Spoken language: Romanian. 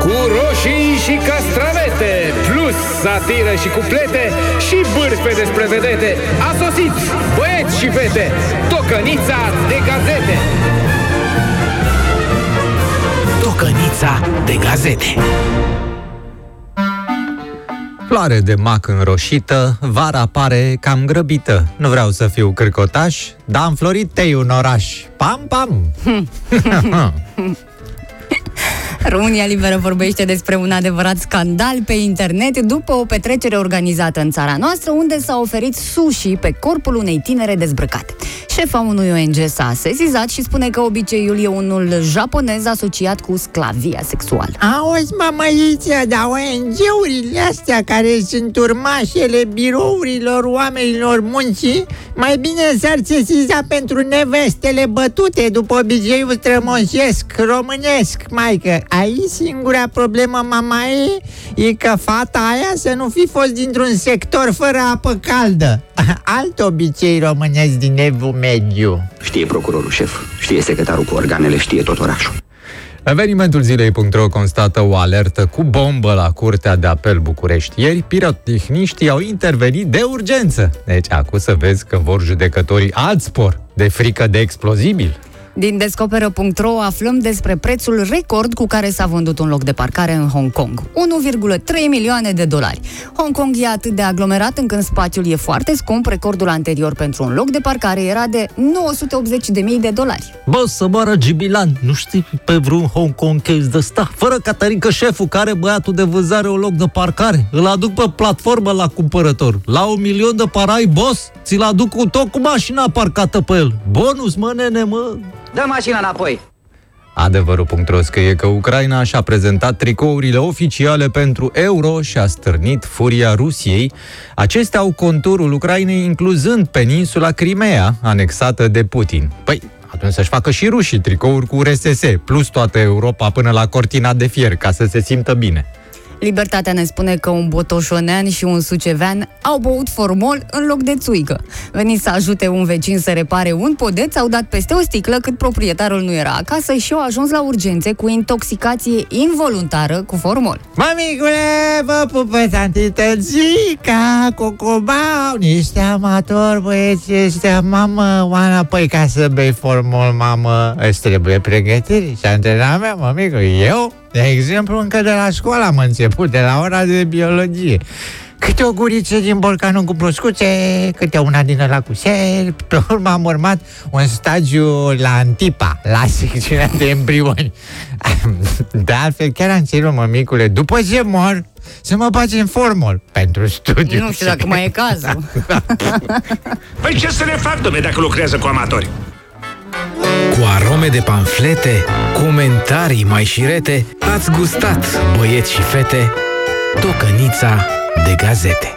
Cu roșii și castravete Plus satiră și cuplete Și bârfe despre vedete A sosit băieți și fete Tocănița de gazete Tocănița de gazete Floare de mac înroșită, vara pare cam grăbită. Nu vreau să fiu cârcotaș, dar am florit tei un oraș. Pam, pam! România Liberă vorbește despre un adevărat scandal pe internet după o petrecere organizată în țara noastră unde s-a oferit sushi pe corpul unei tinere dezbrăcate. Șefa unui ONG s-a sesizat și spune că obiceiul e unul japonez asociat cu sclavia sexuală. Auzi, mama Iția, dar ONG-urile astea care sunt urmașele birourilor oamenilor muncii, mai bine s-ar sesiza pentru nevestele bătute după obiceiul strămoșesc, românesc, maică. Aici singura problemă, mama e, e că fata aia să nu fi fost dintr-un sector fără apă caldă. Alt obicei românesc din evul mediu. Știe procurorul șef, știe secretarul cu organele, știe tot orașul. Evenimentul zilei.ro constată o alertă cu bombă la Curtea de Apel București. Ieri, pirotehniștii au intervenit de urgență. Deci, acum să vezi că vor judecătorii alt spor de frică de explozibil. Din descoperă.ro aflăm despre prețul record cu care s-a vândut un loc de parcare în Hong Kong. 1,3 milioane de dolari. Hong Kong e atât de aglomerat încât spațiul e foarte scump. Recordul anterior pentru un loc de parcare era de 980.000 de dolari. Bă, să moară Gibilan, nu știi pe vreun Hong Kong case de ăsta? Fără Caterinca șeful care băiatul de vânzare un loc de parcare. Îl aduc pe platformă la cumpărător. La un milion de parai, boss, ți-l aduc cu tot cu mașina parcată pe el. Bonus, mă, nene, mă. Dă mașina înapoi! Adevărul.ro scrie că Ucraina și-a prezentat tricourile oficiale pentru euro și a stârnit furia Rusiei. Acestea au conturul Ucrainei incluzând peninsula Crimea, anexată de Putin. Păi, atunci să-și facă și rușii tricouri cu RSS, plus toată Europa până la cortina de fier, ca să se simtă bine. Libertatea ne spune că un botoșonean și un sucevean au băut formol în loc de țuică. Veniți să ajute un vecin să repare un podeț, au dat peste o sticlă cât proprietarul nu era acasă și au ajuns la urgențe cu intoxicație involuntară cu formol. Mămicule, vă pupă tantitățica, cocobau, niște amatori băieți ăștia, mamă, Oana, păi ca să bei formol, mamă, îți trebuie pregătiri și antrenament, mămicu, eu, de exemplu, încă de la școală am început, de la ora de biologie. Câte o guriță din borcanul cu broscuțe, câte una din ăla cu ser. Pe urmă am urmat un stagiu la Antipa, la secțiunea de embrioni. De altfel, chiar am cerut, mămicule, după ce mor, să mă bagi în formol pentru studiu. Nu știu dacă mai e cazul. Păi ce să le fac, domne, dacă lucrează cu amatori? Cu arome de panflete, comentarii mai șirete, ați gustat, băieți și fete, tocănița de gazete.